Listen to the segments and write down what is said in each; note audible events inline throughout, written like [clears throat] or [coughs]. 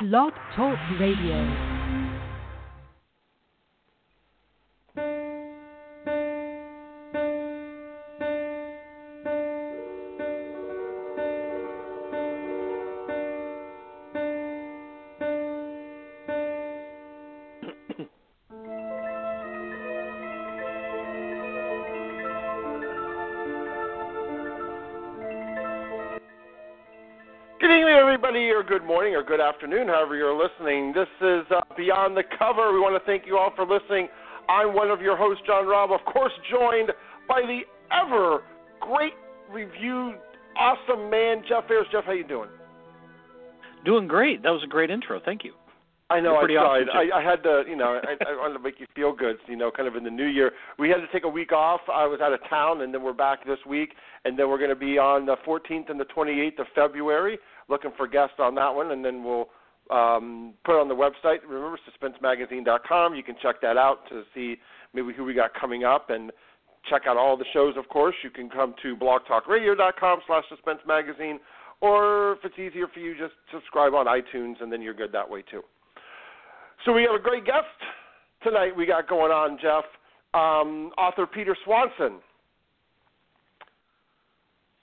Blog Talk Radio. Morning or good afternoon, however you're listening. This is uh, Beyond the Cover. We want to thank you all for listening. I'm one of your hosts, John Raab, of course, joined by the ever great reviewed, awesome man, Jeff Ayers. Jeff, how you doing? Doing great. That was a great intro. Thank you. I know. I tried. I, I had to, you know, I, I wanted to make you feel good. You know, kind of in the new year, we had to take a week off. I was out of town, and then we're back this week, and then we're going to be on the 14th and the 28th of February looking for guests on that one, and then we'll um, put it on the website. Remember, suspensemagazine.com. You can check that out to see maybe who we got coming up and check out all the shows, of course. You can come to blogtalkradio.com slash suspensemagazine, or if it's easier for you, just subscribe on iTunes, and then you're good that way, too. So we have a great guest tonight we got going on, Jeff. Um, author Peter Swanson.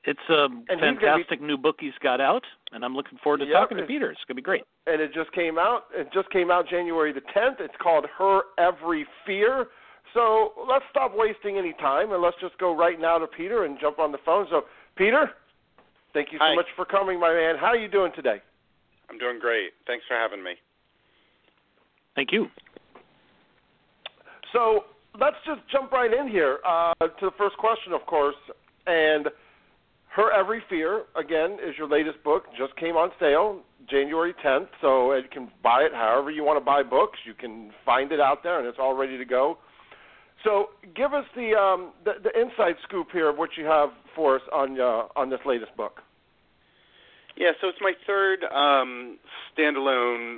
It's a and fantastic be, new book he's got out, and I'm looking forward to yep, talking to Peter. It's gonna be great. And it just came out. It just came out January the 10th. It's called Her Every Fear. So let's stop wasting any time and let's just go right now to Peter and jump on the phone. So Peter, thank you so Hi. much for coming, my man. How are you doing today? I'm doing great. Thanks for having me. Thank you. So let's just jump right in here uh, to the first question, of course, and her Every Fear, again, is your latest book. Just came on sale January 10th, so you can buy it however you want to buy books. You can find it out there, and it's all ready to go. So, give us the um, the, the inside scoop here of what you have for us on uh, on this latest book. Yeah, so it's my third um, standalone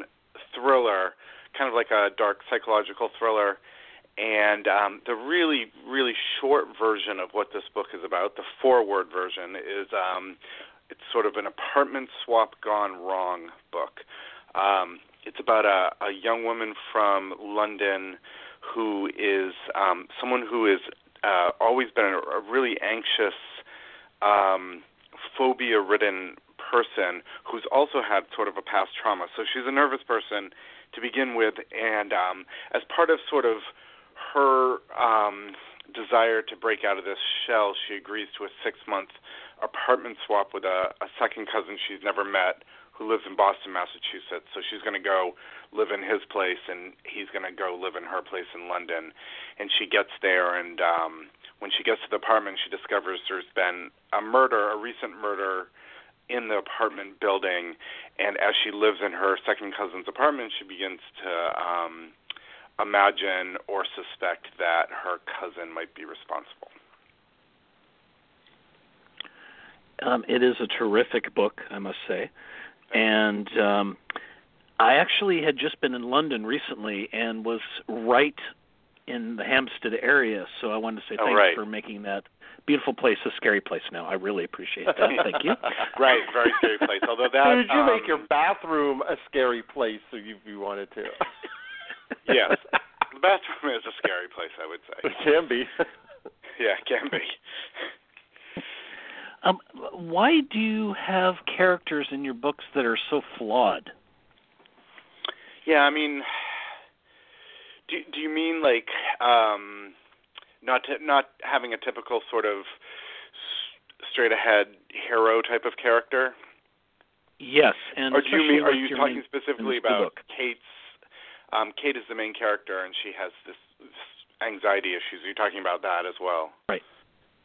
thriller, kind of like a dark psychological thriller and um, the really, really short version of what this book is about, the four-word version, is um, it's sort of an apartment swap gone wrong book. Um, it's about a, a young woman from London who is um, someone who has uh, always been a, a really anxious, um, phobia-ridden person who's also had sort of a past trauma. So she's a nervous person to begin with, and um, as part of sort of her um, desire to break out of this shell, she agrees to a six month apartment swap with a, a second cousin she's never met who lives in Boston, Massachusetts. So she's going to go live in his place, and he's going to go live in her place in London. And she gets there, and um, when she gets to the apartment, she discovers there's been a murder, a recent murder in the apartment building. And as she lives in her second cousin's apartment, she begins to um, imagine or suspect that her cousin might be responsible. Um, it is a terrific book, I must say, and um, I actually had just been in London recently and was right in the Hampstead area, so I wanted to say oh, thanks right. for making that beautiful place a scary place now. I really appreciate that. [laughs] Thank you. right, very scary place. Although that, so [laughs] did you um, make your bathroom a scary place if you wanted to? [laughs] yes. The bathroom is a scary place, I would say. It can be. yeah, it can be. Um, why do you have characters in your books that are so flawed? Yeah, I mean, do do you mean like um, not to, not having a typical sort of straight ahead hero type of character? Yes, and or do you mean are you talking main, specifically about Kate's um, Kate is the main character, and she has this, this anxiety issues. Are you talking about that as well? Right.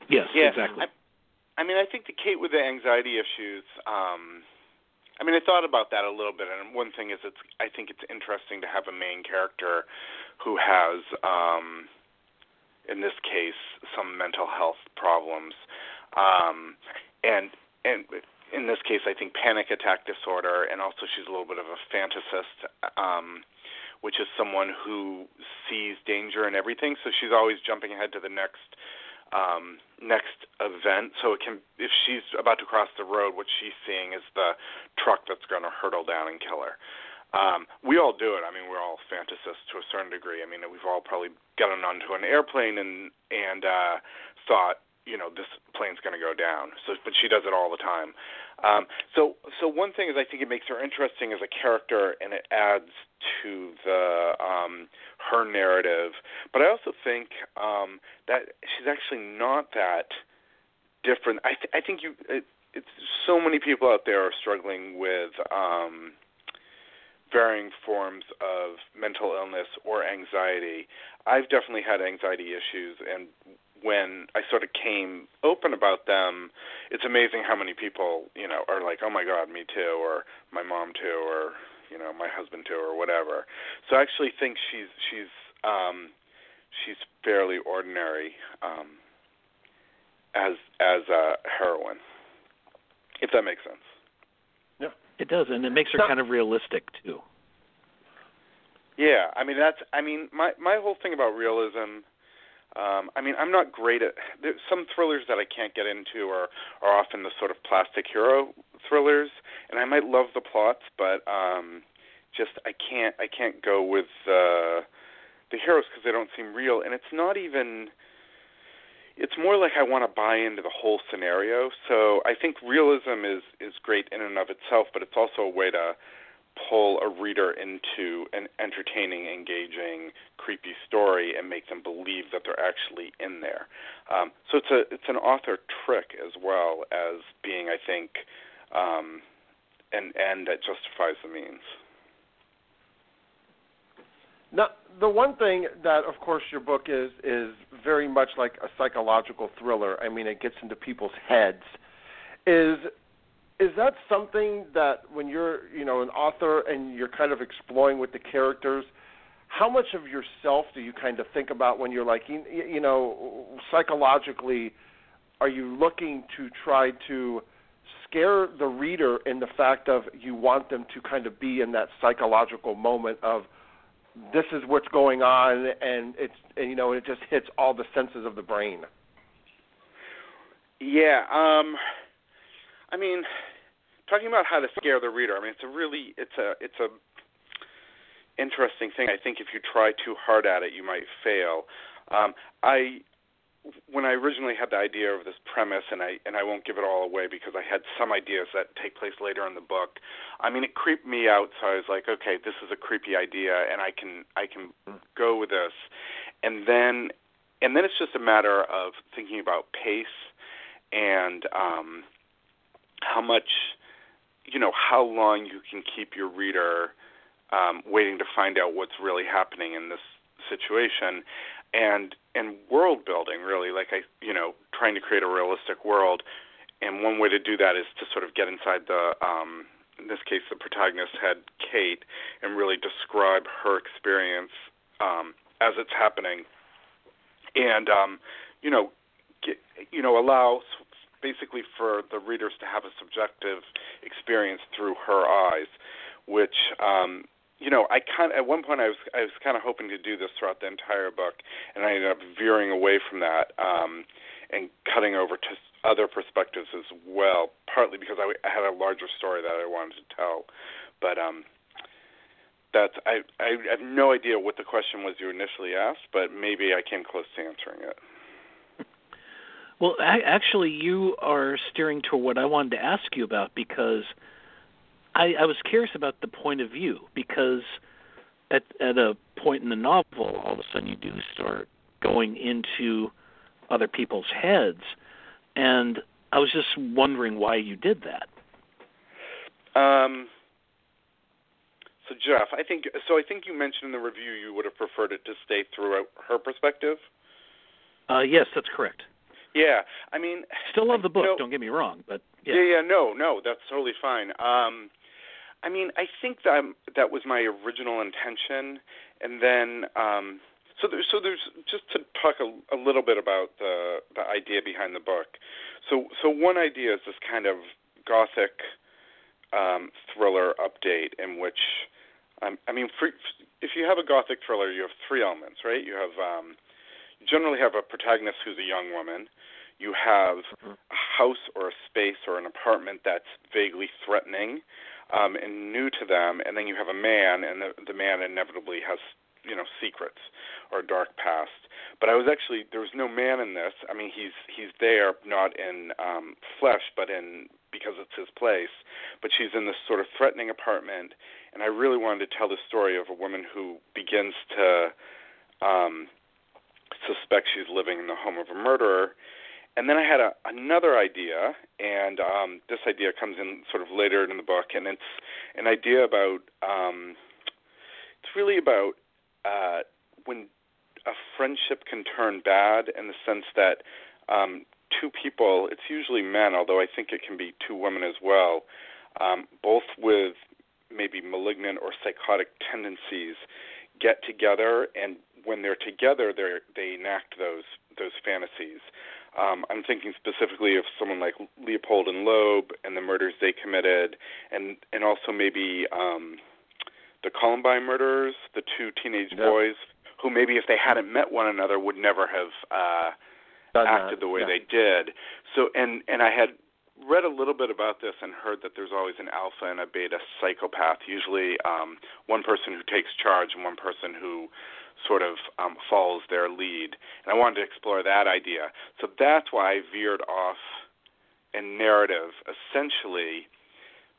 Yes, yeah, exactly. I, I mean, I think the Kate with the anxiety issues. Um, I mean, I thought about that a little bit, and one thing is, it's. I think it's interesting to have a main character who has, um, in this case, some mental health problems, um, and and in this case, I think panic attack disorder, and also she's a little bit of a fantasist. Um, which is someone who sees danger in everything. So she's always jumping ahead to the next um, next event. So it can, if she's about to cross the road, what she's seeing is the truck that's going to hurtle down and kill her. um, we all do it. I mean, we're all fantasists to a certain degree. I mean, we've all probably gotten onto an airplane and and uh, thought, you know, this plane's going to go down. So, but she does it all the time. Um, so, so one thing is, I think it makes her interesting as a character, and it adds to the um, her narrative. But I also think um, that she's actually not that different. I, th- I think you. It, it's so many people out there are struggling with. Um, varying forms of mental illness or anxiety. I've definitely had anxiety issues, and when I sort of came open about them, it's amazing how many people, you know, are like, "Oh my God, me too," or "My mom too," or you know, "My husband too," or whatever. So I actually think she's she's um, she's fairly ordinary um, as as a heroine, if that makes sense. Yeah. It does, and it makes her kind of realistic too. Yeah, I mean that's. I mean my my whole thing about realism. Um, I mean, I'm not great at there's some thrillers that I can't get into are are often the sort of plastic hero thrillers, and I might love the plots, but um, just I can't I can't go with uh, the heroes because they don't seem real, and it's not even it's more like I want to buy into the whole scenario. So I think realism is is great in and of itself, but it's also a way to pull a reader into an entertaining, engaging, creepy story and make them believe that they're actually in there. Um, so it's a it's an author trick as well as being, I think, um, an end that justifies the means. Now, the one thing that, of course, your book is is very much like a psychological thriller. I mean, it gets into people's heads. Is is that something that when you're, you know, an author and you're kind of exploring with the characters, how much of yourself do you kind of think about when you're like, you, you know, psychologically, are you looking to try to scare the reader in the fact of you want them to kind of be in that psychological moment of this is what's going on, and it's and, you know it just hits all the senses of the brain. Yeah, um, I mean, talking about how to scare the reader. I mean, it's a really it's a it's a interesting thing. I think if you try too hard at it, you might fail. Um, I when I originally had the idea of this premise, and I and I won't give it all away because I had some ideas that take place later in the book. I mean, it creeped me out, so I was like, okay, this is a creepy idea, and I can I can go with this. And then and then it's just a matter of thinking about pace and um, how much you know how long you can keep your reader um, waiting to find out what's really happening in this situation and and world building really like i you know trying to create a realistic world. And one way to do that is to sort of get inside the um in this case the protagonist had kate and really describe her experience um as it's happening. And um you know get, you know allow basically for the readers to have a subjective experience through her eyes which um you know, I kind at one point I was I was kind of hoping to do this throughout the entire book, and I ended up veering away from that um, and cutting over to other perspectives as well. Partly because I, I had a larger story that I wanted to tell, but um, that's I I have no idea what the question was you initially asked, but maybe I came close to answering it. Well, actually, you are steering to what I wanted to ask you about because I, I was curious about the point of view because at at a point in the novel, all of a sudden you do start going into other people's heads, and I was just wondering why you did that. Um. So Jeff, I think so. I think you mentioned in the review you would have preferred it to stay throughout her perspective. Uh, yes, that's correct. Yeah, I mean, still love the book. Don't get me wrong, but yeah. yeah, yeah, no, no, that's totally fine. Um, I mean, I think that that was my original intention, and then um, so there's so there's just to talk a, a little bit about the the idea behind the book. So so one idea is this kind of gothic um, thriller update in which um, I mean, for, if you have a gothic thriller, you have three elements, right? You have um, generally have a protagonist who's a young woman. You have mm-hmm. a house or a space or an apartment that's vaguely threatening um, and new to them, and then you have a man, and the, the man inevitably has you know secrets or a dark past. But I was actually there was no man in this. I mean, he's he's there not in um, flesh, but in because it's his place. But she's in this sort of threatening apartment, and I really wanted to tell the story of a woman who begins to um, suspect she's living in the home of a murderer. And then I had a, another idea, and um, this idea comes in sort of later in the book, and it's an idea about um, it's really about uh, when a friendship can turn bad in the sense that um, two people, it's usually men, although I think it can be two women as well, um, both with maybe malignant or psychotic tendencies, get together, and when they're together, they they enact those those fantasies. Um, I'm thinking specifically of someone like Leopold and Loeb and the murders they committed, and and also maybe um, the Columbine murderers, the two teenage yep. boys who maybe if they hadn't met one another would never have uh, acted the way yeah. they did. So and and I had read a little bit about this and heard that there's always an alpha and a beta psychopath. Usually, um, one person who takes charge and one person who sort of um, follows their lead. And I wanted to explore that idea. So that's why I veered off in narrative, essentially,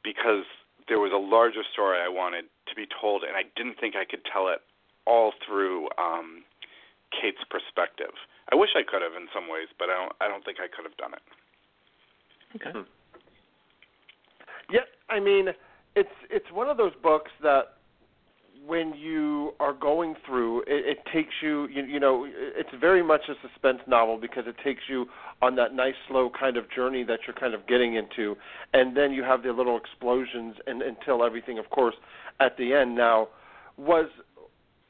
because there was a larger story I wanted to be told, and I didn't think I could tell it all through um, Kate's perspective. I wish I could have in some ways, but I don't. I don't think I could have done it. Okay. Hmm. Yeah, I mean, it's it's one of those books that when you are going through, it, it takes you, you, you know, it's very much a suspense novel because it takes you on that nice slow kind of journey that you're kind of getting into, and then you have the little explosions and until everything, of course, at the end. Now, was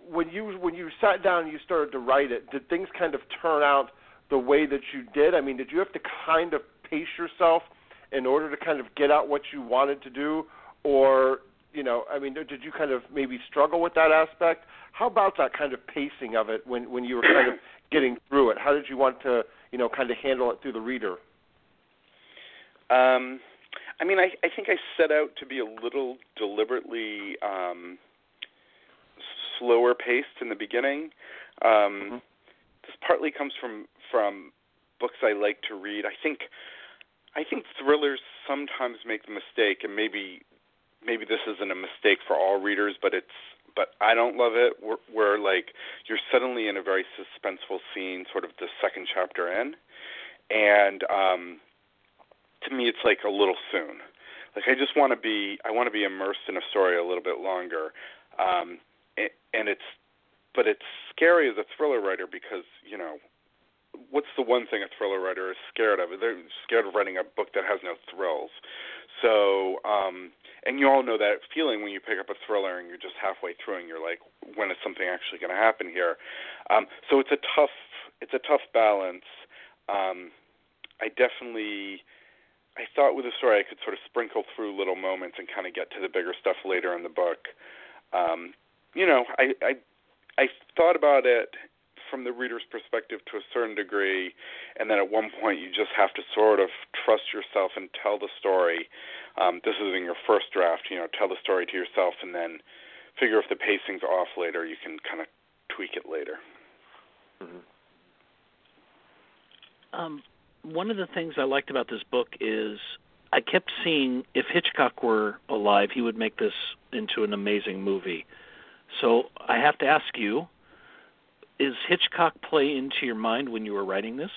when you when you sat down and you started to write it, did things kind of turn out the way that you did? I mean, did you have to kind of pace yourself in order to kind of get out what you wanted to do, or you know, I mean, did you kind of maybe struggle with that aspect? How about that kind of pacing of it when when you were kind of [clears throat] getting through it? How did you want to, you know, kind of handle it through the reader? Um, I mean, I I think I set out to be a little deliberately um, slower paced in the beginning. Um, mm-hmm. This partly comes from from books I like to read. I think I think thrillers sometimes make the mistake, and maybe maybe this isn't a mistake for all readers, but it's but I don't love it where, where like you're suddenly in a very suspenseful scene, sort of the second chapter in, and um, to me it's like a little soon. Like I just want to be I want to be immersed in a story a little bit longer, um, and, it's but it's scary as a thriller writer because you know what's the one thing a thriller writer is scared of? They're scared of writing a book that has no thrills. So, um, and you all know that feeling when you pick up a thriller and you're just halfway through and you're like, when is something actually going to happen here? Um, so it's a tough, it's a tough balance. Um, I definitely, I thought with the story I could sort of sprinkle through little moments and kind of get to the bigger stuff later in the book. Um, you know, I, I, I thought about it from the reader's perspective to a certain degree, and then at one point you just have to sort of trust yourself and tell the story. Um, this is in your first draft, you know, tell the story to yourself, and then figure if the pacing's off later, you can kind of tweak it later. Mm-hmm. Um, one of the things I liked about this book is I kept seeing if Hitchcock were alive, he would make this into an amazing movie. So I have to ask you, is Hitchcock play into your mind when you were writing this?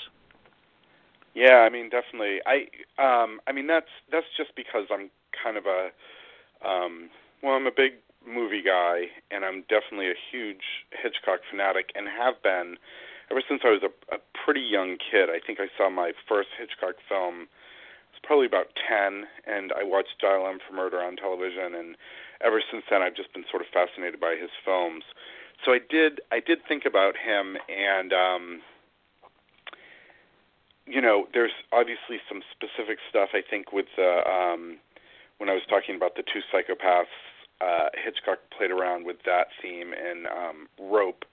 Yeah, I mean definitely. I um I mean that's that's just because I'm kind of a um well I'm a big movie guy and I'm definitely a huge Hitchcock fanatic and have been ever since I was a, a pretty young kid. I think I saw my first Hitchcock film I was probably about 10 and I watched Dial M for Murder on television and ever since then I've just been sort of fascinated by his films so I did I did think about him and um you know there's obviously some specific stuff I think with the um when I was talking about the two psychopaths uh Hitchcock played around with that theme in um Rope.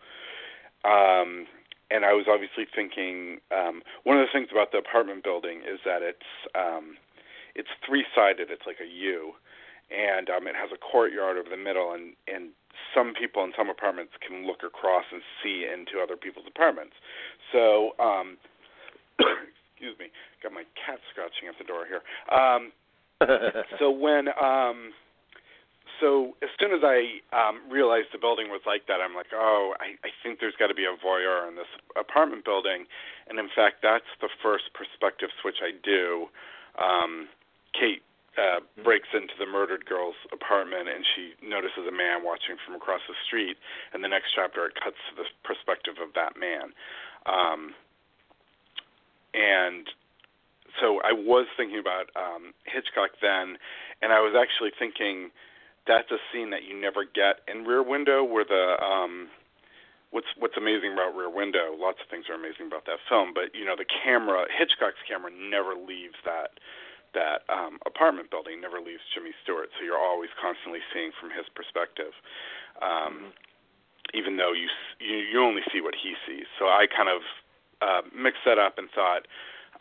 Um and I was obviously thinking um one of the things about the apartment building is that it's um it's three sided it's like a U and um, it has a courtyard over the middle, and and some people in some apartments can look across and see into other people's apartments. So, um, [coughs] excuse me, got my cat scratching at the door here. Um, [laughs] so when um, so as soon as I um, realized the building was like that, I'm like, oh, I, I think there's got to be a voyeur in this apartment building, and in fact, that's the first perspective switch I do. Um, Kate uh, breaks into the murdered girl's apartment and she notices a man watching from across the street. And the next chapter, it cuts to the perspective of that man. Um, and so I was thinking about um, Hitchcock then, and I was actually thinking that's a scene that you never get in Rear Window, where the um, what's what's amazing about Rear Window. Lots of things are amazing about that film, but you know the camera, Hitchcock's camera, never leaves that that um, apartment building never leaves Jimmy Stewart, so you're always constantly seeing from his perspective. Um, mm-hmm. Even though you, you you only see what he sees, so I kind of uh, mixed that up and thought,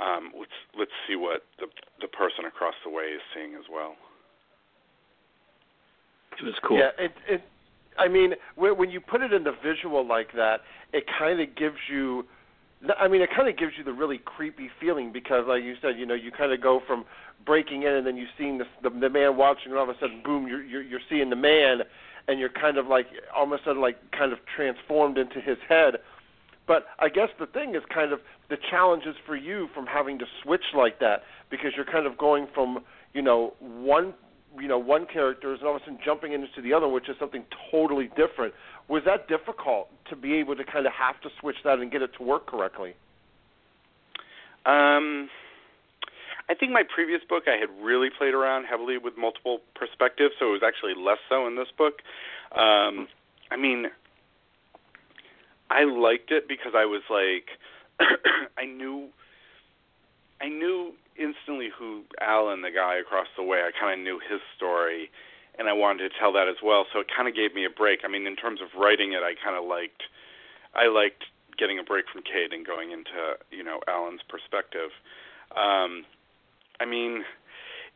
um, let's let's see what the the person across the way is seeing as well. It was cool. Yeah, it it. I mean, when you put it in the visual like that, it kind of gives you I mean, it kind of gives you the really creepy feeling because, like you said, you know, you kind of go from breaking in and then you seeing the, the the man watching, and all of a sudden, boom, you're you're, you're seeing the man, and you're kind of like almost sudden like kind of transformed into his head. But I guess the thing is kind of the challenges for you from having to switch like that because you're kind of going from you know one you know one character and all of a sudden jumping into the other, which is something totally different was that difficult to be able to kind of have to switch that and get it to work correctly? Um, I think my previous book I had really played around heavily with multiple perspectives, so it was actually less so in this book. Um, I mean, I liked it because I was like, [clears throat] I knew, I knew instantly who Alan, the guy across the way, I kind of knew his story and I wanted to tell that as well. So it kind of gave me a break. I mean, in terms of writing it, I kind of liked, I liked getting a break from Kate and going into you know Alan's perspective. Um, I mean,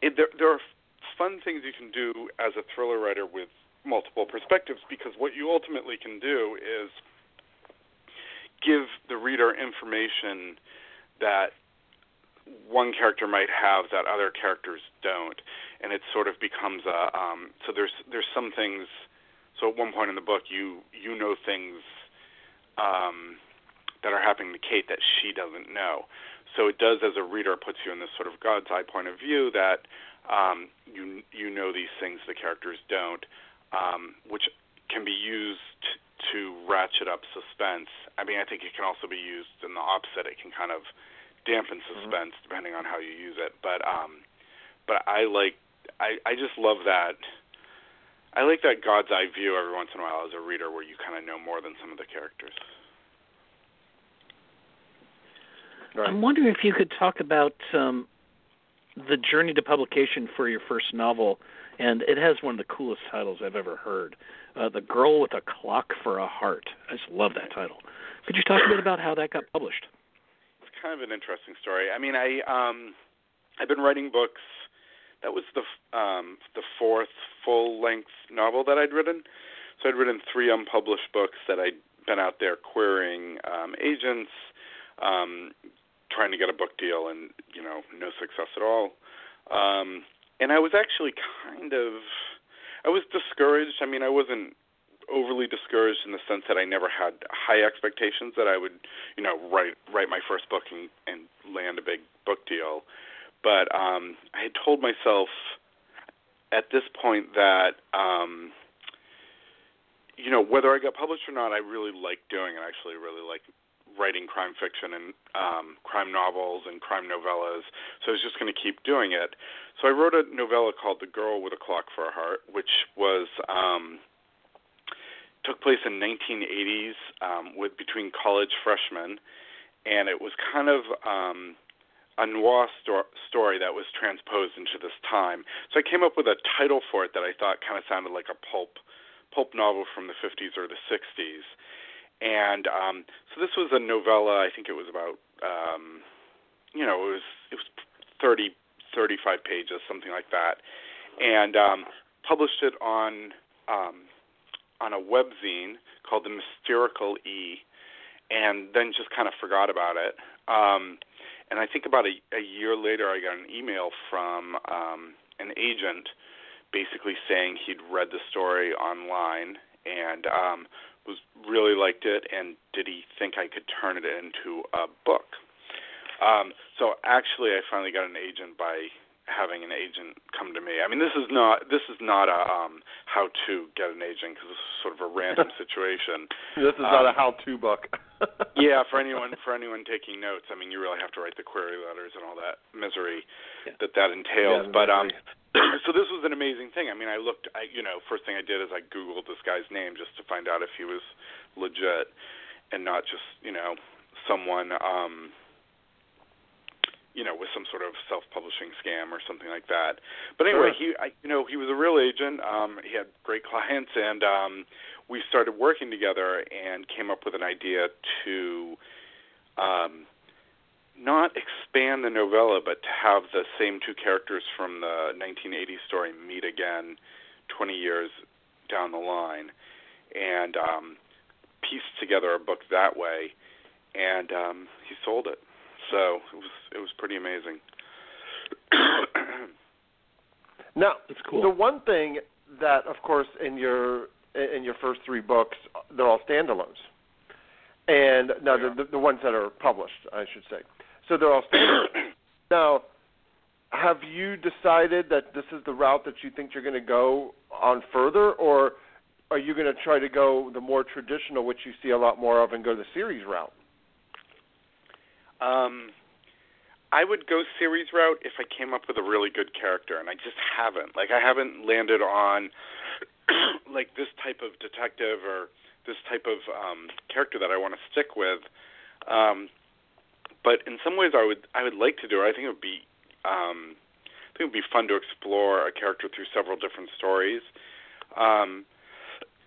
it, there there are fun things you can do as a thriller writer with multiple perspectives because what you ultimately can do is give the reader information that one character might have that other characters don't, and it sort of becomes a. Um, so there's there's some things. So at one point in the book, you you know things um, that are happening to Kate that she doesn't know. So it does, as a reader, puts you in this sort of God's eye point of view that um, you you know these things the characters don't, um, which can be used to ratchet up suspense. I mean, I think it can also be used in the opposite. It can kind of dampen mm-hmm. suspense mm-hmm. depending on how you use it. But um, but I like I I just love that. I like that God's eye view every once in a while as a reader, where you kind of know more than some of the characters. Right. I'm wondering if you could talk about um, the journey to publication for your first novel, and it has one of the coolest titles I've ever heard. Uh, the Girl with a Clock for a Heart. I just love that title. Could you talk a bit about how that got published? Kind of an interesting story. I mean, I um, I've been writing books. That was the um, the fourth full length novel that I'd written. So I'd written three unpublished books that I'd been out there querying um, agents, um, trying to get a book deal, and you know, no success at all. Um, and I was actually kind of, I was discouraged. I mean, I wasn't overly discouraged in the sense that I never had high expectations that I would, you know, write write my first book and, and land a big book deal. But um, I had told myself at this point that, um, you know, whether I got published or not, I really like doing it. I actually really like writing crime fiction and um, crime novels and crime novellas. So I was just going to keep doing it. So I wrote a novella called The Girl with a Clock for a Heart, which was um, took place in 1980s um, with between college freshmen, and it was kind of um, a noir sto- story that was transposed into this time. So I came up with a title for it that I thought kind of sounded like a pulp pulp novel from the 50s or the 60s. And um, so this was a novella. I think it was about um, you know it was it was 30 35 pages, something like that. and um, published it on um, on a webzine called the Mysterical E, and then just kind of forgot about it. Um, and I think about a, a year later, I got an email from um, an agent basically saying he'd read the story online and um, was really liked it, and did he think I could turn it into a book? Um, so actually, I finally got an agent by having an agent come to me. I mean, this is not this is not a um, how to get an agent because this is sort of a random [laughs] situation. this is not a um, how-to book. [laughs] yeah, for anyone for anyone taking notes, I mean, you really have to write the query letters and all that misery yeah. that that entails. Yeah, but um, [clears throat] so this was an amazing thing. I mean, I looked. I you know, first thing I did is I googled this guy's name just to find out if he was legit and not just you know someone. um you know, with some sort of self-publishing scam or something like that. But anyway, sure. he, I, you know, he was a real agent. Um, he had great clients, and um, we started working together and came up with an idea to um, not expand the novella, but to have the same two characters from the 1980 story meet again 20 years down the line, and um, piece together a book that way. And um, he sold it. So it was it was pretty amazing. [coughs] now, That's cool. the one thing that, of course, in your in your first three books, they're all standalones, and now yeah. the, the the ones that are published, I should say. So they're all standalones. [coughs] now, have you decided that this is the route that you think you're going to go on further, or are you going to try to go the more traditional, which you see a lot more of, and go the series route? Um, I would go series route if I came up with a really good character, and I just haven't. Like I haven't landed on [clears throat] like this type of detective or this type of um, character that I want to stick with. Um, but in some ways, I would I would like to do it. I think it would be um, I think it would be fun to explore a character through several different stories. Um,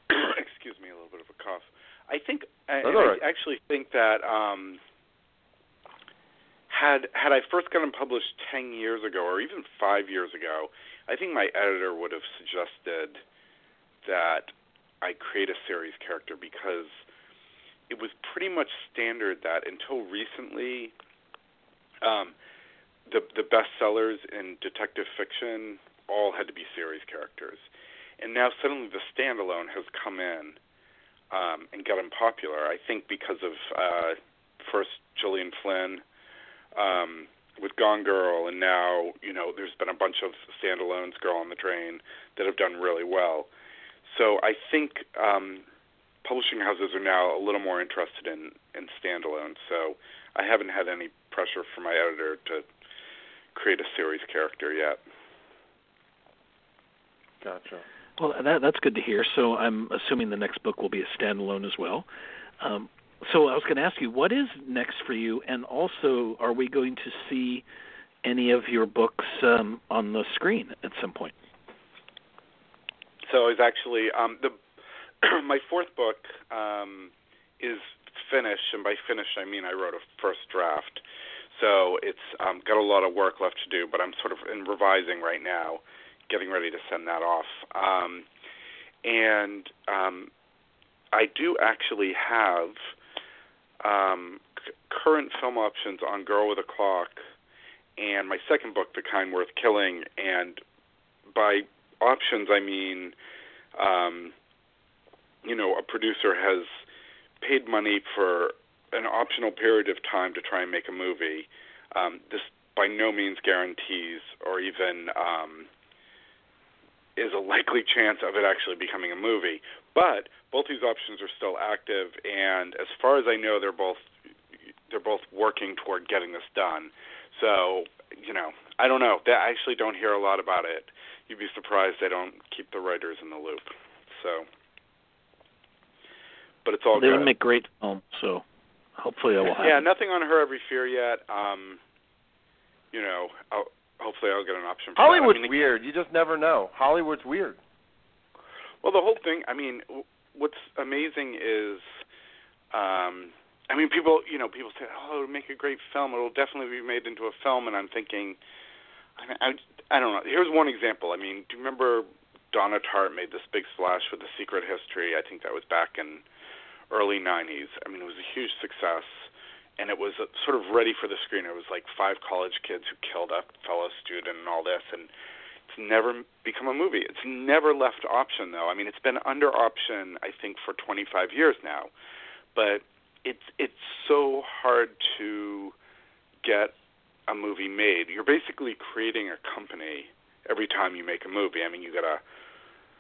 [clears throat] excuse me, a little bit of a cough. I think I, right. I actually think that um, had had I first gotten published ten years ago, or even five years ago, I think my editor would have suggested that I create a series character because it was pretty much standard that until recently, um, the the bestsellers in detective fiction all had to be series characters, and now suddenly the standalone has come in um, and gotten popular. I think because of uh, first Gillian Flynn um, with Gone Girl, and now you know there's been a bunch of standalones, Girl on the Train, that have done really well. So I think um, publishing houses are now a little more interested in in standalones. So I haven't had any pressure from my editor to create a series character yet. Gotcha. Well, that, that's good to hear. So I'm assuming the next book will be a standalone as well. Um, so I was going to ask you, what is next for you, and also, are we going to see any of your books um, on the screen at some point? So it's actually um, the [clears throat] my fourth book um, is finished, and by finished I mean I wrote a first draft. So it's um, got a lot of work left to do, but I'm sort of in revising right now, getting ready to send that off. Um, and um, I do actually have um, c- current film options on Girl with a Clock, and my second book, The Kind Worth Killing. And by options, I mean, um, you know, a producer has paid money for an optional period of time to try and make a movie. Um, this by no means guarantees or even um, is a likely chance of it actually becoming a movie. But both these options are still active, and as far as I know, they're both they're both working toward getting this done. So you know, I don't know. I actually don't hear a lot about it. You'd be surprised they don't keep the writers in the loop. So, but it's all they good. would make great film. So hopefully it will happen. Yeah, nothing on her every fear yet. Um, you know, I'll, hopefully I'll get an option. For Hollywood's. I mean, weird. You just never know. Hollywood's weird. Well, the whole thing. I mean, what's amazing is, um, I mean, people. You know, people say, "Oh, it'll make a great film. It'll definitely be made into a film." And I'm thinking, I, I, I don't know. Here's one example. I mean, do you remember Donna Tartt made this big splash with The Secret History? I think that was back in early 90s. I mean, it was a huge success, and it was uh, sort of ready for the screen. It was like five college kids who killed a fellow student and all this, and it's never become a movie. It's never left option, though. I mean, it's been under option, I think, for 25 years now, but it's it's so hard to get a movie made. You're basically creating a company every time you make a movie. I mean, you got to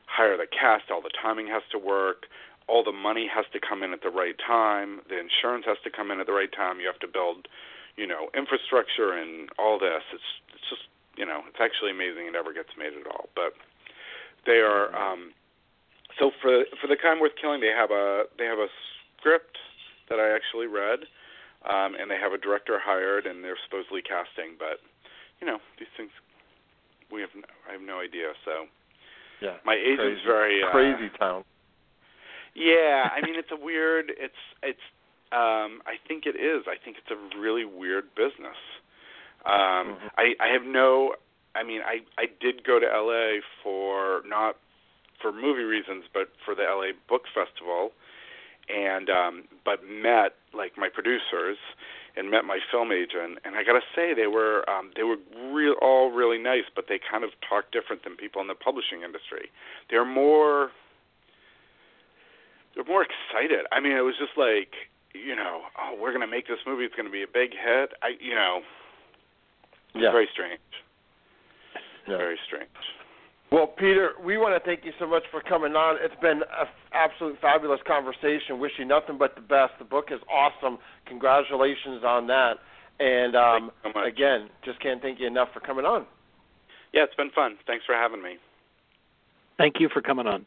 hire the cast, all the timing has to work, all the money has to come in at the right time, the insurance has to come in at the right time. You have to build, you know, infrastructure and all this. It's it's just, you know, it's actually amazing it ever gets made at all. But they are um so for for the kind worth killing, they have a they have a script that I actually read um, and they have a director hired, and they're supposedly casting. But you know, these things we have no, I have no idea. So yeah, my agent's crazy, very uh, crazy town. Yeah, I mean it's a weird. It's it's. Um, I think it is. I think it's a really weird business. Um, mm-hmm. I I have no. I mean, I I did go to LA for not for movie reasons, but for the LA Book Festival, and um, but met like my producers and met my film agent and I got to say they were um they were real all really nice but they kind of talk different than people in the publishing industry. They're more they're more excited. I mean it was just like, you know, oh we're going to make this movie it's going to be a big hit. I you know, it's yeah. very strange. Yeah. Very strange. Well, Peter, we want to thank you so much for coming on. It's been an absolute fabulous conversation. Wish you nothing but the best. The book is awesome. Congratulations on that. And um, so again, just can't thank you enough for coming on. Yeah, it's been fun. Thanks for having me. Thank you for coming on.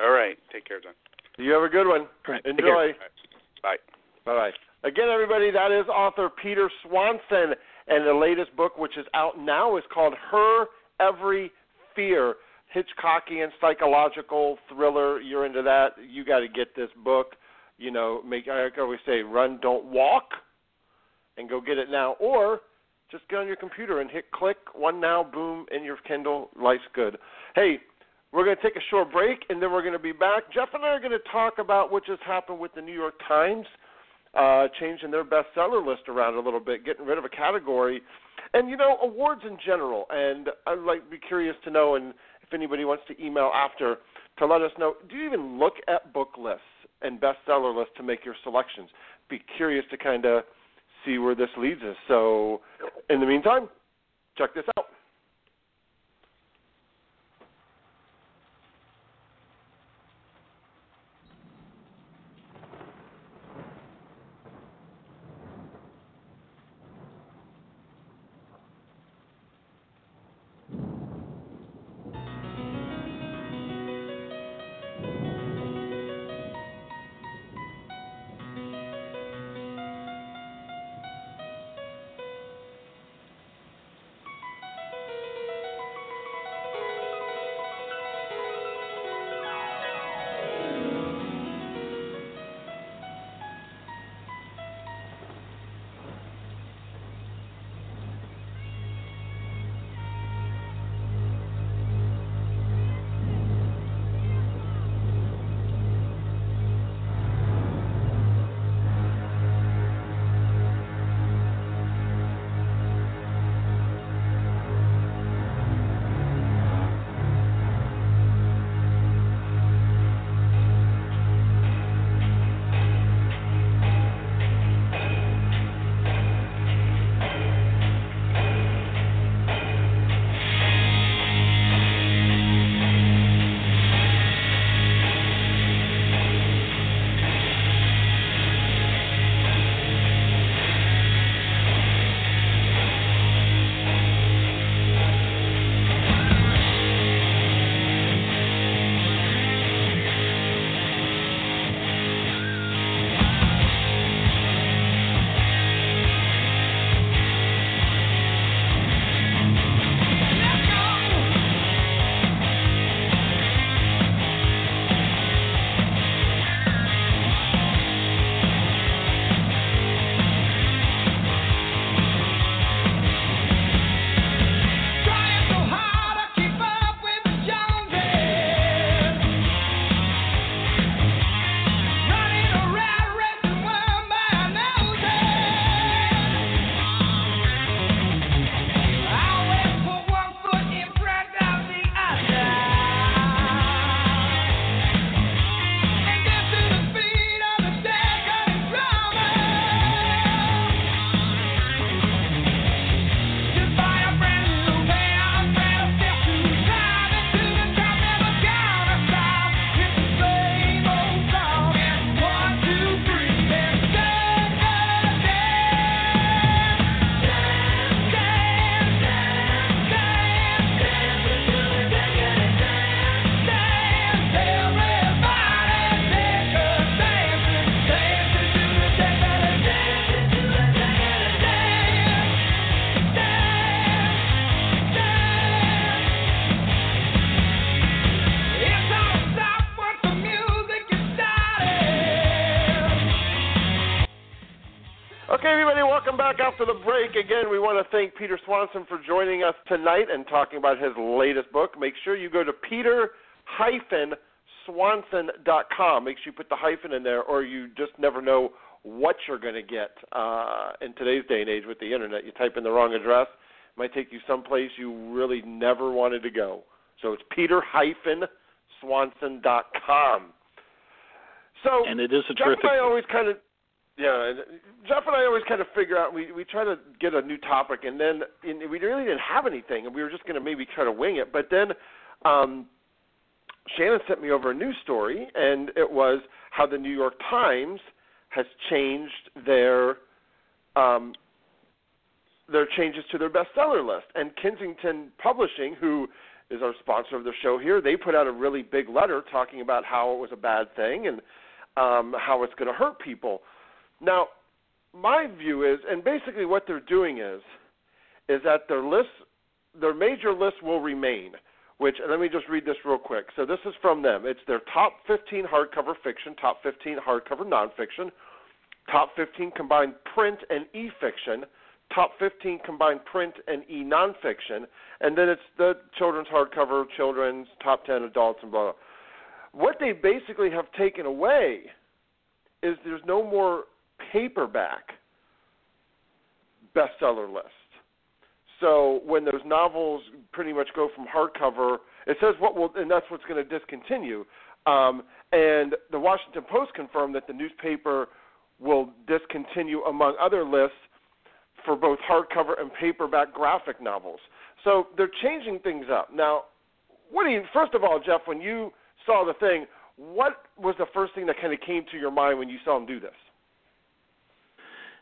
All right. Take care, John. You have a good one. Right. Enjoy. Bye. Bye bye. Again, everybody, that is author Peter Swanson, and the latest book, which is out now, is called Her Every Fear. Hitchcockian psychological thriller. You're into that. You got to get this book. You know, make I always say, run, don't walk, and go get it now. Or just get on your computer and hit click one now, boom, in your Kindle. Life's good. Hey, we're going to take a short break, and then we're going to be back. Jeff and I are going to talk about what just happened with the New York Times, uh, changing their bestseller list around a little bit, getting rid of a category, and you know awards in general. And I'd like be curious to know, and if anybody wants to email after to let us know, do you even look at book lists and bestseller lists to make your selections? Be curious to kind of see where this leads us. So, in the meantime, check this out. Back after the break. Again, we want to thank Peter Swanson for joining us tonight and talking about his latest book. Make sure you go to peter-swanson.com. Make sure you put the hyphen in there, or you just never know what you're going to get uh, in today's day and age with the internet. You type in the wrong address, it might take you someplace you really never wanted to go. So it's peter-swanson.com. So and it is a Jeff terrific. and I always kind of yeah, Jeff and I always kind of figure out we we try to get a new topic, and then and we really didn't have anything, and we were just going to maybe try to wing it. But then um, Shannon sent me over a news story, and it was how the New York Times has changed their um, their changes to their bestseller list, and Kensington Publishing, who is our sponsor of the show here, they put out a really big letter talking about how it was a bad thing and um, how it's going to hurt people. Now, my view is, and basically what they're doing is, is that their list, their major list will remain. Which let me just read this real quick. So this is from them. It's their top 15 hardcover fiction, top 15 hardcover nonfiction, top 15 combined print and e-fiction, top 15 combined print and e nonfiction, and then it's the children's hardcover, children's top 10 adults, and blah. blah. What they basically have taken away is there's no more paperback bestseller list. So when those novels pretty much go from hardcover, it says what will, and that's what's going to discontinue. Um, and the Washington Post confirmed that the newspaper will discontinue, among other lists, for both hardcover and paperback graphic novels. So they're changing things up. Now, what do you? First of all, Jeff, when you saw the thing, what was the first thing that kind of came to your mind when you saw them do this?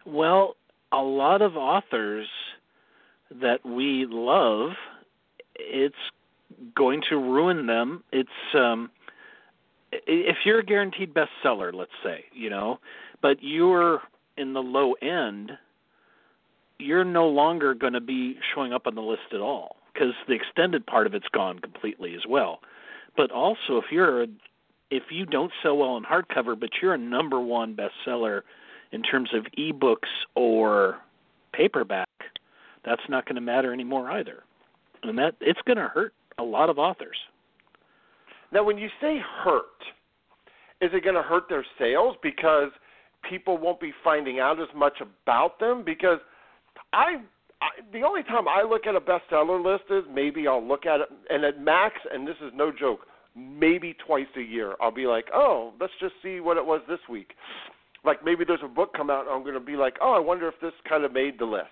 Well, a lot of authors that we love, it's going to ruin them. It's um if you're a guaranteed bestseller, let's say, you know, but you're in the low end, you're no longer going to be showing up on the list at all because the extended part of it's gone completely as well. But also, if you're a, if you don't sell well in hardcover, but you're a number one bestseller in terms of ebooks or paperback, that's not going to matter anymore either. And that it's going to hurt a lot of authors. Now, when you say hurt, is it going to hurt their sales because people won't be finding out as much about them? Because I, I the only time I look at a bestseller list is maybe I'll look at it, and at max, and this is no joke, maybe twice a year. I'll be like, oh, let's just see what it was this week. Like maybe there's a book come out, and I'm going to be like, oh, I wonder if this kind of made the list.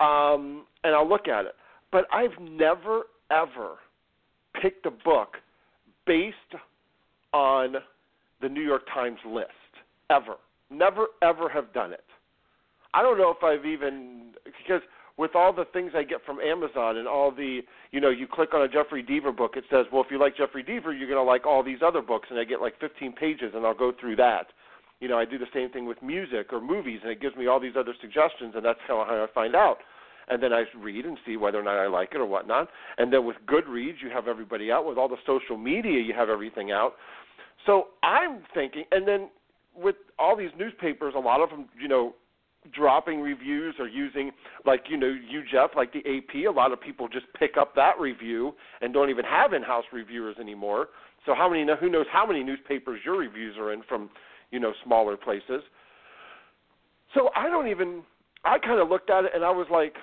Um, and I'll look at it. But I've never ever picked a book based on the New York Times list ever. Never ever have done it. I don't know if I've even because with all the things I get from Amazon and all the you know you click on a Jeffrey Deaver book it says well if you like Jeffrey Deaver you're going to like all these other books and I get like 15 pages and I'll go through that. You know I do the same thing with music or movies and it gives me all these other suggestions and that's how I find out and then I read and see whether or not I like it or whatnot. And then with Goodreads, you have everybody out. With all the social media, you have everything out. So I'm thinking, and then with all these newspapers, a lot of them, you know, dropping reviews or using, like you know, you Jeff, like the AP. A lot of people just pick up that review and don't even have in-house reviewers anymore. So how many? Who knows how many newspapers your reviews are in from, you know, smaller places. So I don't even. I kind of looked at it and I was like,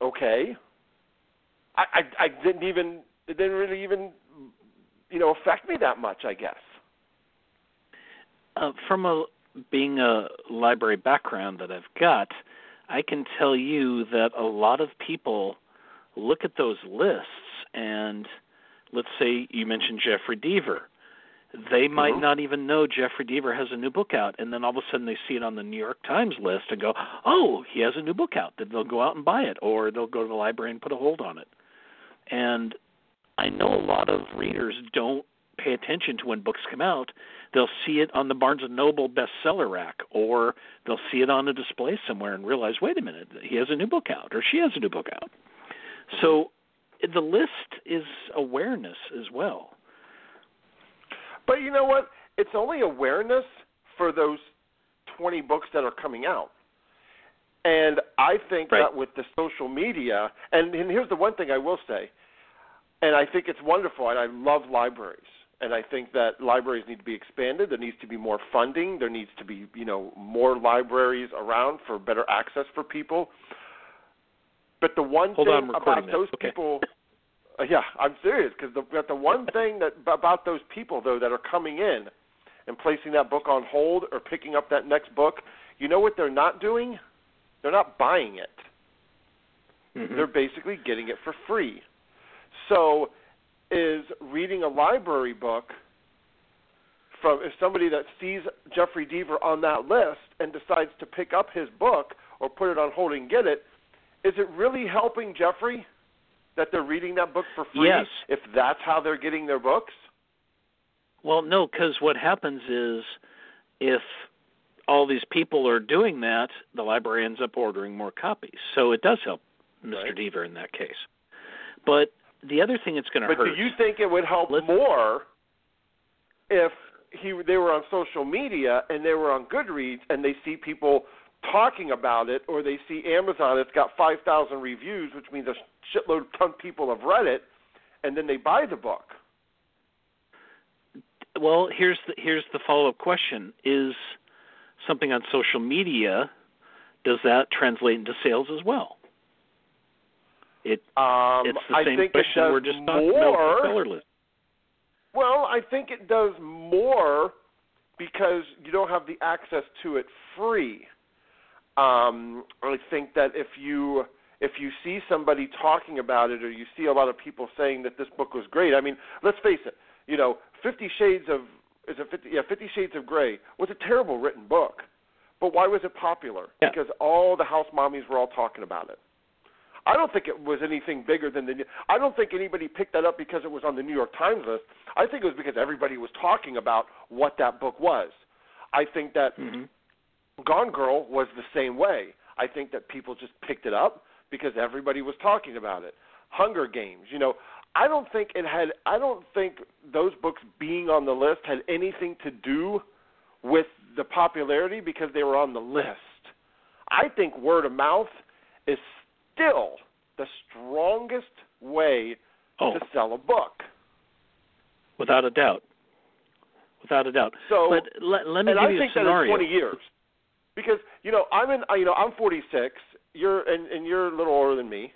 okay. I, I I didn't even it didn't really even you know affect me that much, I guess. Uh, from a being a library background that I've got, I can tell you that a lot of people look at those lists and let's say you mentioned Jeffrey Deaver. They might mm-hmm. not even know Jeffrey Deaver has a new book out, and then all of a sudden they see it on the New York Times list and go, "Oh, he has a new book out." Then they'll go out and buy it, or they'll go to the library and put a hold on it. And I know a lot of readers don't pay attention to when books come out. They'll see it on the Barnes and Noble bestseller rack, or they'll see it on a display somewhere and realize, "Wait a minute, he has a new book out, or she has a new book out." So the list is awareness as well but you know what? It's only awareness for those 20 books that are coming out. And I think right. that with the social media, and, and here's the one thing I will say, and I think it's wonderful, and I love libraries. And I think that libraries need to be expanded. There needs to be more funding. There needs to be, you know, more libraries around for better access for people. But the one Hold thing on, about this. those okay. people, uh, yeah, I'm serious because the, the one thing that about those people though that are coming in and placing that book on hold or picking up that next book, you know what they're not doing? They're not buying it. Mm-hmm. They're basically getting it for free. So, is reading a library book from if somebody that sees Jeffrey Deaver on that list and decides to pick up his book or put it on hold and get it, is it really helping Jeffrey that they're reading that book for free Yes. if that's how they're getting their books? Well, no, because what happens is if all these people are doing that, the library ends up ordering more copies. So it does help Mr. Right. Deaver in that case. But the other thing it's going to hurt. But do you think it would help Let's- more if he they were on social media and they were on Goodreads and they see people talking about it, or they see Amazon it's got five thousand reviews, which means a shitload ton of people have read it, and then they buy the book. Well, here's the here's the follow up question: Is something on social media does that translate into sales as well? It Um, it's the I same think question we're just talking about more. the seller list. Well, I think it does more because you don't have the access to it free. Um, I think that if you if you see somebody talking about it or you see a lot of people saying that this book was great, I mean, let's face it, you know, Fifty Shades of is it 50, yeah, Fifty Shades of Grey was a terrible written book. But why was it popular? Yeah. Because all the house mommies were all talking about it. I don't think it was anything bigger than the. I don't think anybody picked that up because it was on the New York Times list. I think it was because everybody was talking about what that book was. I think that hmm Gone Girl was the same way. I think that people just picked it up because everybody was talking about it. Hunger Games, you know, I don't think it had. I don't think those books being on the list had anything to do with the popularity because they were on the list. I think word of mouth is still the strongest way Oh, to sell a book. without a doubt, without a doubt. So, but let, let me give I you think a scenario. 20 years, because you know I'm in, you know I'm 46. You're and, and you're a little older than me.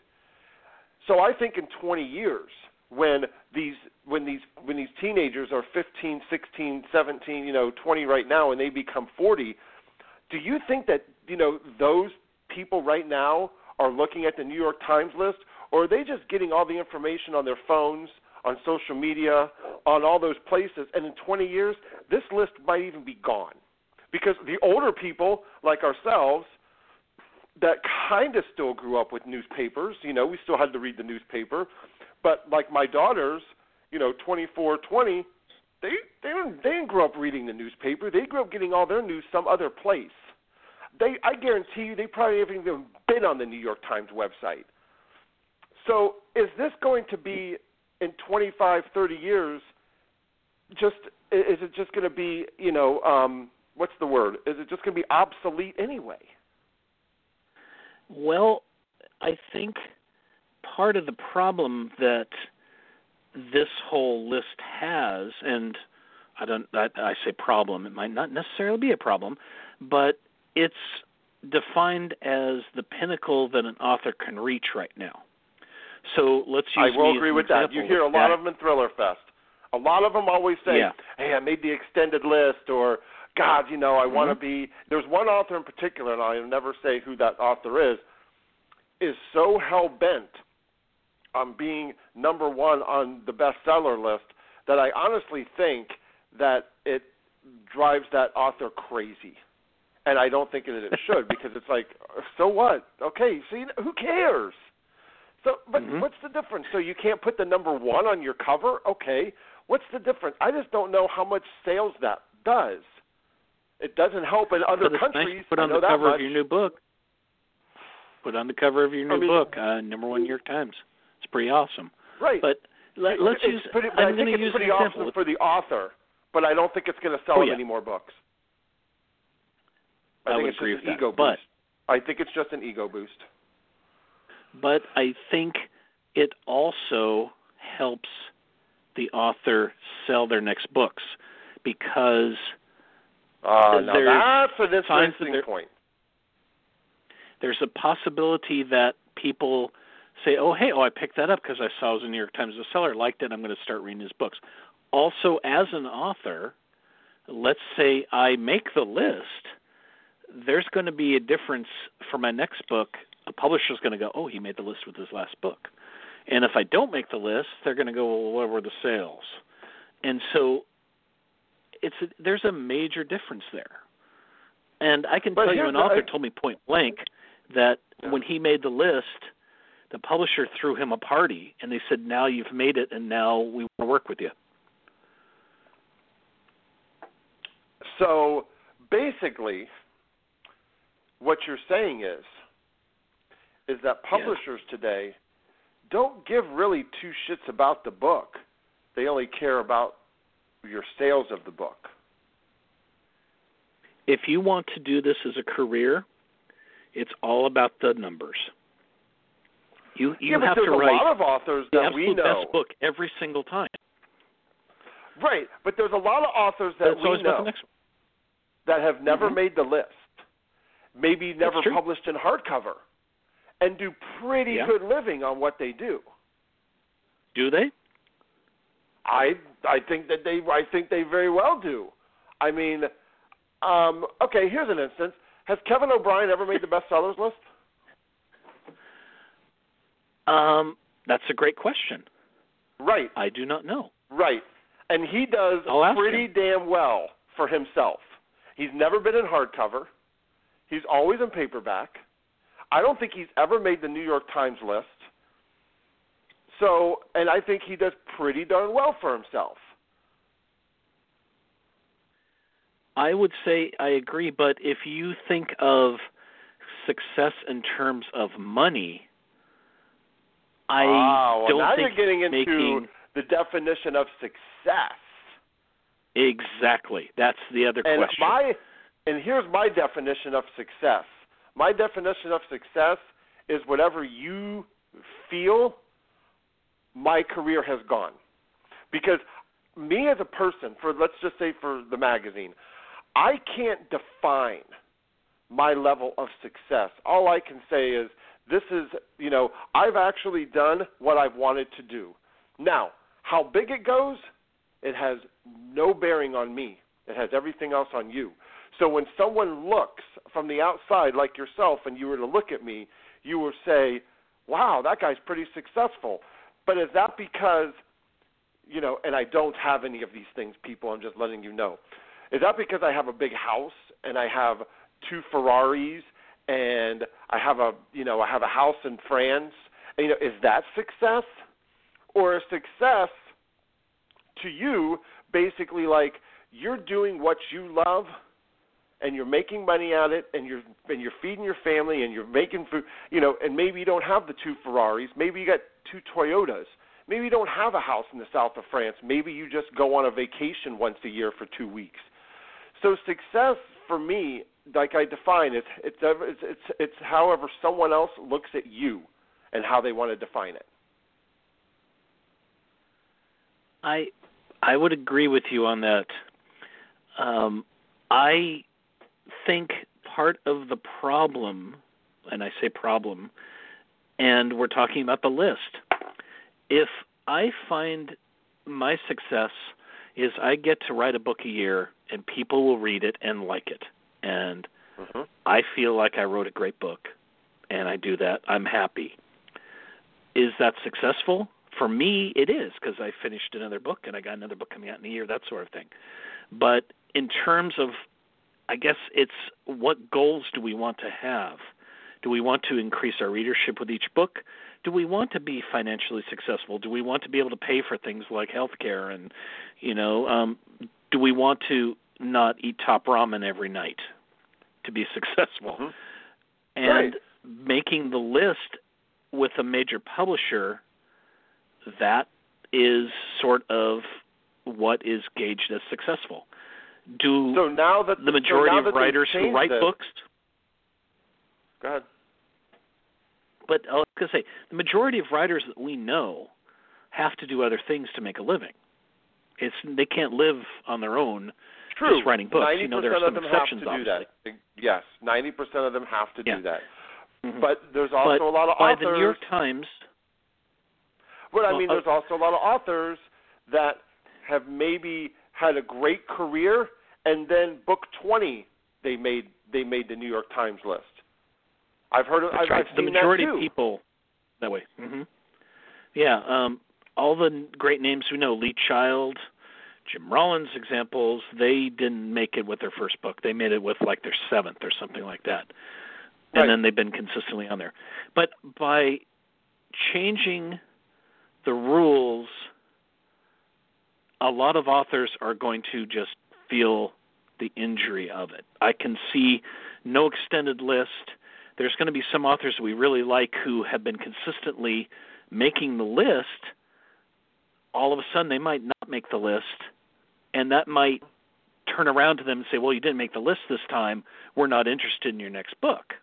So I think in 20 years, when these when these when these teenagers are 15, 16, 17, you know 20 right now, and they become 40, do you think that you know those people right now are looking at the New York Times list, or are they just getting all the information on their phones, on social media, on all those places, and in 20 years, this list might even be gone, because the older people like ourselves that kind of still grew up with newspapers, you know, we still had to read the newspaper, but like my daughters, you know, 24, 20, they they didn't they didn't grow up reading the newspaper. They grew up getting all their news some other place. They I guarantee you they probably haven't even been on the New York Times website. So is this going to be in 25, 30 years? Just is it just going to be you know um, what's the word? Is it just going to be obsolete anyway? Well, I think part of the problem that this whole list has, and I don't, I, I say problem, it might not necessarily be a problem, but it's defined as the pinnacle that an author can reach right now. So let's use I will agree with that. You hear a lot that. of them in Thriller Fest. A lot of them always say, Yeah. "Hey, I made the extended list," or "God, you know, I want to Mhm. be." There's one author in particular, and I'll never say who that author is, is so hell bent on being number one on the bestseller list that I honestly think that it drives that author crazy. And I don't think that it should [laughs] because it's like, so what? Okay, see, who cares? So, but Mhm. what's the difference? So you can't put the number one on your cover? Okay, what's the difference? I just don't know how much sales that does. It doesn't help in other but it's countries. nice put on the cover of your new book. Put on the cover of your I new mean- book, uh, number one New York Times. It's pretty awesome. right. But let, let's it's use. Pretty, I'm I think it's use pretty an example. awesome for the author, but I don't think it's going to sell Oh, yeah. any more books. I, I think it's agree just with an ego that. But boost. I think it's just an ego boost. but I think it also helps the author sell their next books because Uh, now There's that's an times that there- point. there's a possibility that people say, "Oh, hey, oh, I picked that up because I saw it was a New York Times bestseller, liked it, I'm going to start reading his books." Also, as an author, let's say I make the list, there's going to be a difference for my next book. A publisher's going to go, "Oh, he made the list with his last book," and if I don't make the list, they're going to go, "Well, what were the sales?" And so, it's a, there's a major difference there. And I can But tell you, an author I- told me point blank that Yeah. when he made the list, the publisher threw him a party, and they said, "Now you've made it, and now we want to work with you." So basically, what you're saying is, is that publishers today don't give really two shits about the book. They only care about your sales of the book. If you want to do this as a career, it's all about the numbers. You you yeah, have to a write lot of authors the that we know. best book every single time. Right, but there's a lot of authors that we know the next one. that have never Mhm. made the list, maybe never published in hardcover, and do pretty Yeah. good living on what they do. Do they? I I think that they I think they very well do. I mean, um, okay, here's an instance. Has Kevin O'Brien ever made the bestsellers list? Um, that's a great question. Right, I do not know. right. And he does pretty him. damn well for himself. He's never been in hardcover. He's always in paperback. I don't think he's ever made the New York Times list. So, and I think he does pretty darn well for himself. I would say I agree, but if you think of success in terms of money, I well, don't now think you're getting into making the definition of success. exactly. That's the other And question. my and here's my definition of success. My definition of success is whatever you feel my career has gone. Because me as a person, for let's just say for the magazine, I can't define my level of success. All I can say is this is, you know, I've actually done what I've wanted to do. Now, how big it goes, it has no bearing on me. It has everything else on you. So when someone looks from the outside, like yourself, and you were to look at me, you will say, wow, that guy's pretty successful. But is that because, you know, and I don't have any of these things, people, I'm just letting you know. Is that because I have a big house and I have two Ferraris and I have a, you know, I have a house in France? And, you know, is that success? Or is success to you basically like you're doing what you love and you're making money at it and you're and you're feeding your family and you're making food you know and maybe you don't have the two ferraris maybe you got two toyotas maybe you don't have a house in the south of france maybe you just go on a vacation once a year for two weeks so success for me like i define it it's it's it's, it's however someone else looks at you and how they want to define it I I would agree with you on that. Um, I think part of the problem, and I say problem, and we're talking about the list. If I find my success is I get to write a book a year and people will read it and like it, and mm-hmm. I feel like I wrote a great book, and I do that, I'm happy. Is that successful? For me, it is because I finished another book and I got another book coming out in a year, that sort of thing. But in terms of, I guess it's what goals do we want to have? Do we want to increase our readership with each book? Do we want to be financially successful? Do we want to be able to pay for things like health care? And, you know, um, do we want to not eat top ramen every night to be [laughs] successful? Mhm. And Right. making the list with a major publisher that is sort of what is gauged as successful. Do So now that the majority so now of writers who write this- books Go ahead. but I was going to say the majority of writers that we know have to do other things to make a living. It's they can't live on their own True. just writing books. Ninety You know, there are some exceptions, to do obviously. that. Yes, ninety percent of them have to Yeah. do that. Mhm. But there's also But a lot of by authors. the New York Times, But I Well, mean, uh, there's also a lot of authors that have maybe had a great career, and then book 20 they made they made the New York Times list. I've heard of I've, right. I've the majority of people that way. hmm Yeah, um, all the great names we know, Lee Child, Jim Rollins examples, they didn't make it with their first book. They made it with like their seventh or something like that. And Right. then they've been consistently on there. But by changing the rules, a lot of authors are going to just feel the injury of it. I can see no extended list. There's going to be some authors we really like who have been consistently making the list. All of a sudden, they might not make the list, and that might turn around to them and say, "Well, you didn't make the list this time. We're not interested in your next book."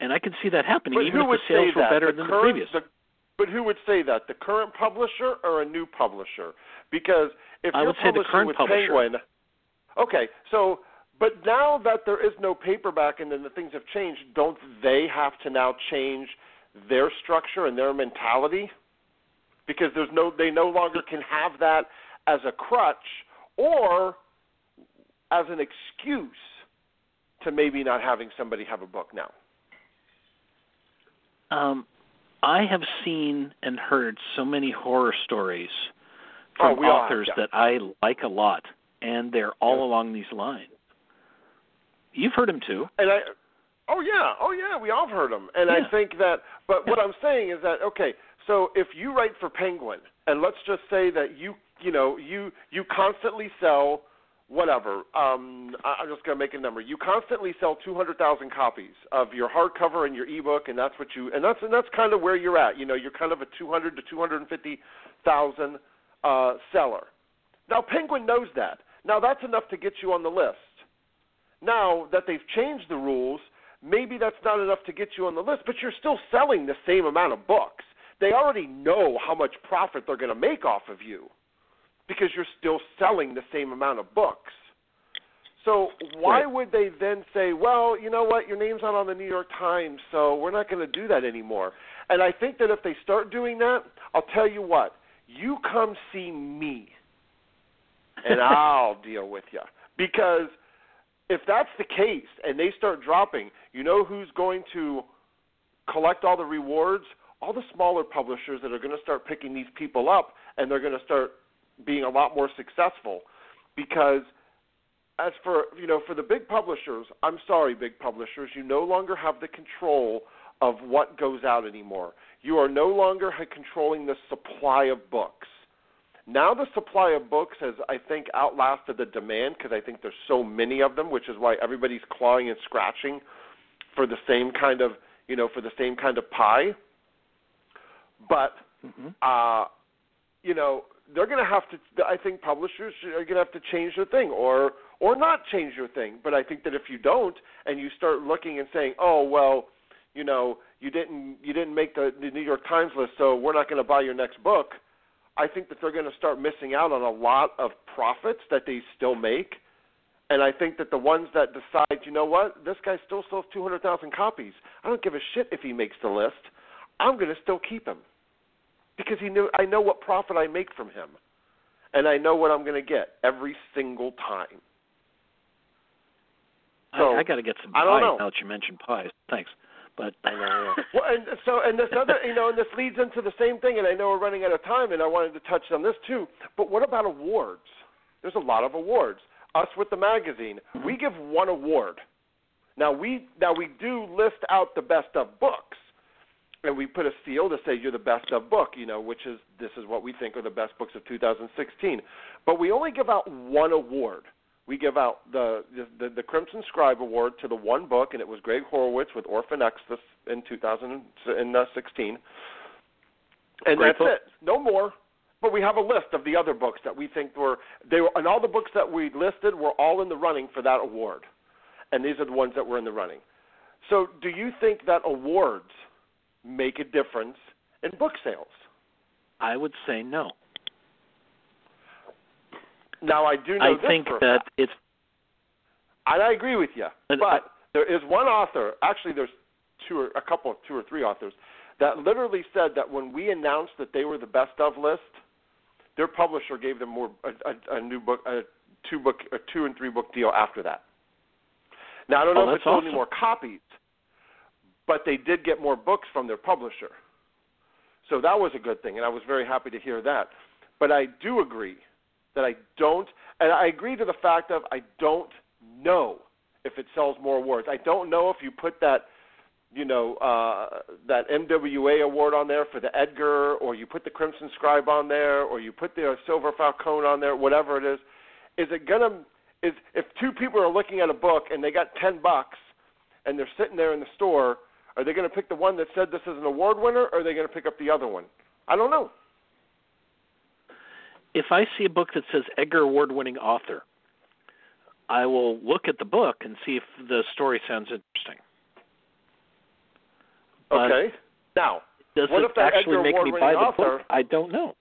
And I can see that happening, But even if the sales were better the than current, the previous. The, but who would say that? The current publisher or a new publisher? Because if I you're would say the current with publisher. Penguin, okay, so but now that there is no paperback and then the things have changed, don't they have to now change their structure and their mentality? Because there's no, they no longer can have that as a crutch or as an excuse to maybe not having somebody have a book now. Um, I have seen and heard so many horror stories Oh, from have, authors yeah. that I like a lot, and they're all Yeah. along these lines. You've heard them too. And I, oh yeah, oh yeah, we all have heard them. And Yeah. I think that, but what I'm saying is that okay, so if you write for Penguin, and let's just say that you, you know, you you constantly sell whatever. Um, I- I'm just gonna make a number. You constantly sell 200,000 copies of your hardcover and your ebook, and that's what you, and that's and that's kind of where you're at. You know, you're kind of a 200 to 250,000 uh, seller. Now Penguin knows that. Now that's enough to get you on the list. Now that they've changed the rules, maybe that's not enough to get you on the list, but you're still selling the same amount of books. They already know how much profit they're going to make off of you because you're still selling the same amount of books. So why would they then say, well, you know what, your name's not on the New York Times, so we're not going to do that anymore? And I think that if they start doing that, I'll tell you what, you come see me and [laughs] I'll deal with you. Because if that's the case and they start dropping, you know who's going to collect all the rewards? All the smaller publishers that are going to start picking these people up and they're going to start being a lot more successful because as for you know for the big publishers i'm sorry big publishers you no longer have the control of what goes out anymore you are no longer controlling the supply of books now the supply of books has i think outlasted the demand because i think there's so many of them which is why everybody's clawing and scratching for the same kind of you know for the same kind of pie but hmm uh, you know, they're going to have to. I think publishers are going to have to change their thing, or or not change their thing. But I think that if you don't, and you start looking and saying, oh well, you know, you didn't you didn't make the, the New York Times list, so we're not going to buy your next book. I think that they're going to start missing out on a lot of profits that they still make. And I think that the ones that decide, you know what, this guy still sells 200,000 copies. I don't give a shit if he makes the list. I'm going to still keep him because he knew I know what profit I make from him, and I know what I'm going to get every single time. So, I, I got to get some I pies don't know. now that you mentioned pies. Thanks, but I know. yeah. well, and so and this other, you know, and this leads into the same thing. And I know we're running out of time, and I wanted to touch on this too. But what about awards? There's a lot of awards. Us with the magazine, we give one award. Now we now we do list out the best of books, and we put a seal to say you're the best of book. You know, which is this is what we think are the best books of 2016. But we only give out one award. We give out the the, the Crimson Scribe Award to the one book, and it was Gregg Hurwitz with Orphan X this in 2016. Uh, and Great that's it. No more. but we have a list of the other books that we think were they were, and all the books that we listed were all in the running for that award, and these are the ones that were in the running. So, do you think that awards make a difference in book sales? I would say no. Now, I do know I think that it's and I agree with you. And- uh, But there is one author, actually, there's two or a couple, two or three authors that literally said that when we announced that they were the best of list, their publisher gave them more a, a, a new book, a two book, a two and three book deal after that. Now I don't Oh, know if that's it sold any more copies, but they did get more books from their publisher. So that was a good thing, and I was very happy to hear that. But I do agree that I don't, and I agree to the fact of I don't know if it sells more awards. I don't know if you put that, you know, uh, that MWA award on there for the Edgar, or you put the Crimson Scribe on there, or you put the Silver Falcone on there, whatever it is. Is it gonna? Is if two people are looking at a book and they got ten bucks, and they're sitting there in the store, are they going to pick the one that said this is an award winner, or are they going to pick up the other one? I don't know. If I see a book that says Edgar Award winning author, I will look at the book and see if the story sounds interesting. But Okay. Now, Does What it if that actually Edgar make me buy the author- book? I don't know.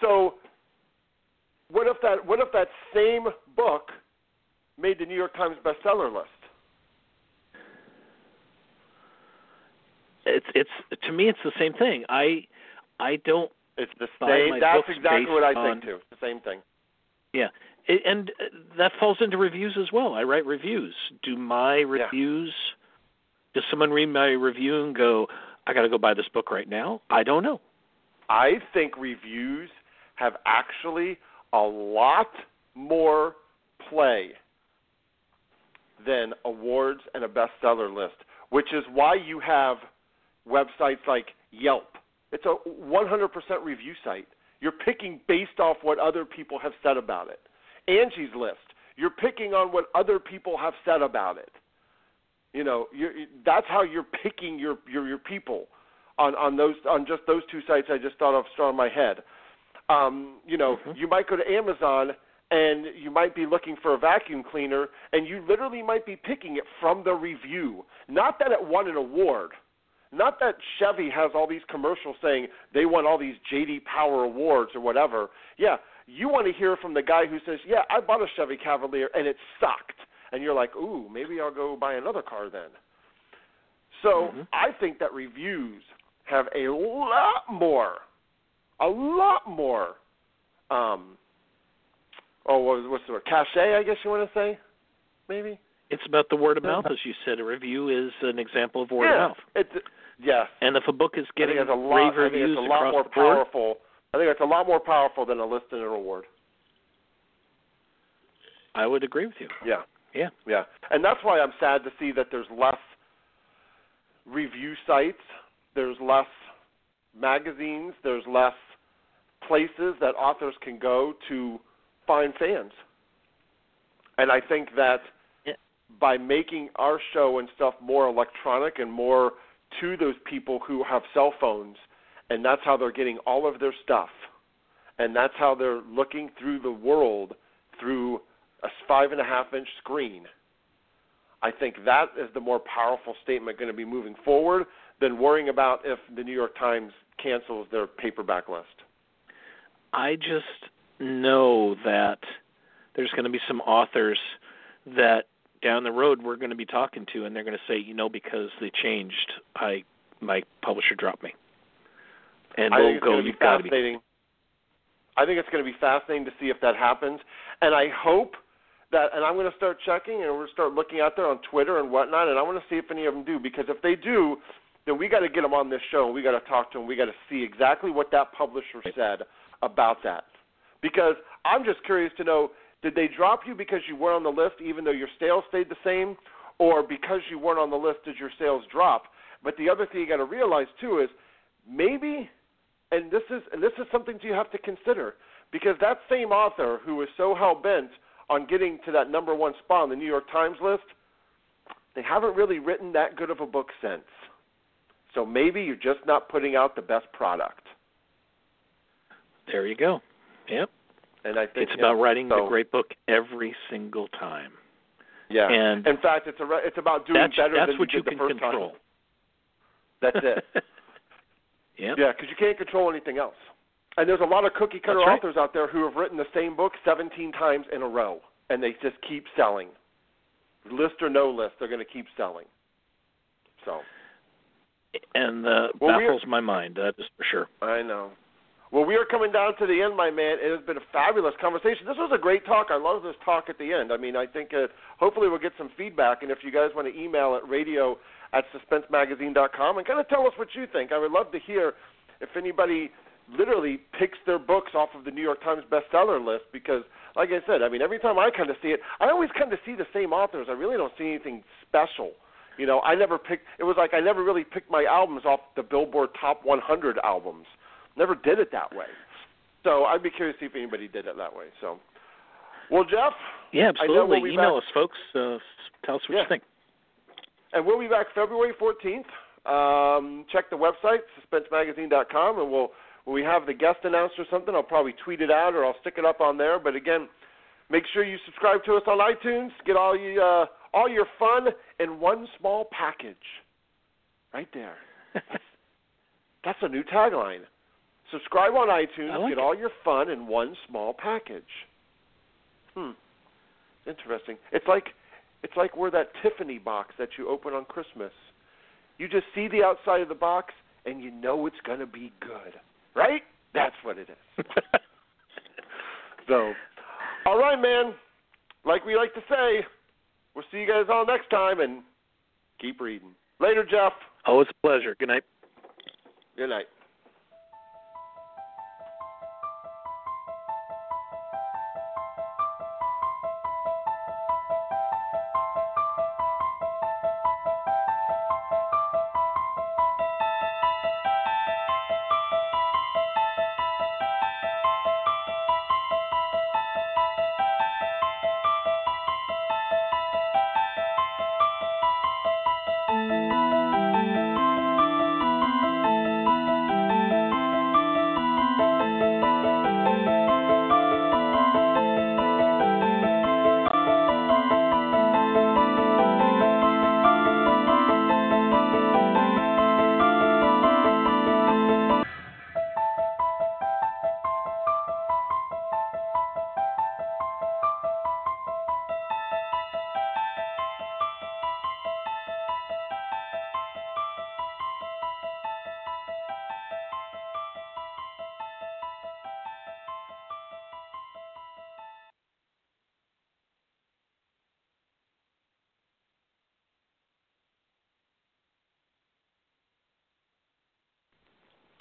So, what if that what if that same book made the New York Times bestseller list? It's it's to me it's the same thing. I I don't It's the same. That's exactly what I on- think too. The same thing. yeah. It, and uh, that falls into reviews as well. I write reviews. Do my reviews does someone read my review and go, I got to go buy this book right now? I don't know. I think reviews have actually a lot more play than awards and a bestseller list, which is why you have websites like Yelp. It's a 100% review site. You're picking based off what other people have said about it. Angie's List. You're picking on what other people have said about it. You know, you're, that's how you're picking your your, your people on on those on just those two sites I just thought of on my head. Um, you know, Mhm. you might go to Amazon and you might be looking for a vacuum cleaner and you literally might be picking it from the review. Not that it won an award. Not that Chevy has all these commercials saying they won all these JD Power awards or whatever. Yeah, you want to hear from the guy who says, "Yeah, I bought a Chevy Cavalier and it sucked." And you're like, "Ooh, maybe I'll go buy another car then." So, Mhm. I think that reviews have a lot more a lot more um oh what's the word cachet i guess you want to say maybe It's about the word of mouth, as you said. A review is an example of word yeah of mouth. it's yes And if a book is getting a rave lot think reviews it's a lot more the board, powerful i think it's a lot more powerful than a list and an award I would agree with you. yeah Yeah. yeah and that's why i'm sad to see that there's less review sites there's less magazines there's less places that authors can go to find fans and i think that. By making our show and stuff more electronic and more to those people who have cell phones and that's how they're getting all of their stuff. And that's how they're looking through the world through a five and a half inch screen. I think that is the more powerful statement going to be moving forward than worrying about if the new york times cancels their paperback list. I just know that there's going to be some authors that down the road we're going to be talking to, and they're going to say, you know, because they changed, I my publisher dropped me, and I we'll go. going to be You've got to be. I think it's going to be fascinating to see if that happens, and I hope that. And I'm going to start checking, and we're going to start looking out there on Twitter and whatnot, and I want to see if any of them do. Because if they do, then we got to get them on this show, and we got to talk to them. We got to see exactly what that publisher said about that. Because I'm just curious to know. Did they drop you because you weren't on the list, even though your sales stayed the same, or because you weren't on the list did your sales drop? But the other thing you got to realize too is maybe and this is and this is something you have to consider because that same author who is so hell bent on getting to that number one spot on the New York Times list, they haven't really written that good of a book since. So maybe you're just not putting out the best product. There you go. Yep. And I think it's about writing so, the great book every single time. Yeah. And in fact, it's a re- it's about doing that's, better that's than what you you did can the first control. time. That's it. yep. [laughs] Yeah, because you can't control anything else. And there's a lot of cookie cutter right. authors out there who have written the same book 17 times in a row, and they just keep selling. List or no list, they're going to keep selling. So And uh, Well, baffles my mind. That is for sure. I know. Well, we are coming down to the end, my man. It has been a fabulous conversation. This was a great talk. I love this talk at the end. I mean, I think uh, hopefully we'll get some feedback. And if you guys want to email at radio at suspensemagazine.com and kind of tell us what you think, I would love to hear if anybody literally picks their books off of the New York Times bestseller list because, like I said, I mean, every time I kind of see it, I always kind of see the same authors. I really don't see anything special. You know, I never picked. It was like I never really picked my albums off the Billboard Top 100 albums. Never did it that way. So I'd be curious to see if anybody did it that way. So, well, Jeff, Yeah, absolutely. we'll Email back- us, folks. Uh, tell us what Yeah. you think. and we'll be back February 14th. Um, check the website, suspensemagazine.com, and we'll when we have the guest announced or something, I'll probably tweet it out or I'll stick it up on there. But again, make sure you subscribe to us on iTunes. Get all you uh, all your fun in one small package. Right there. [laughs] That's a new tagline. Subscribe on iTunes. Like get it. all your fun in one small package. Hmm. Interesting. It's like it's like we're that Tiffany box that you open on Christmas. You just see the outside of the box and you know it's going to be good. Right? That's what it is. [laughs] so, all right, man. Like we like to say, we'll see you guys all next time and keep reading. Later, Jeff. Always a pleasure. Good night. Good night.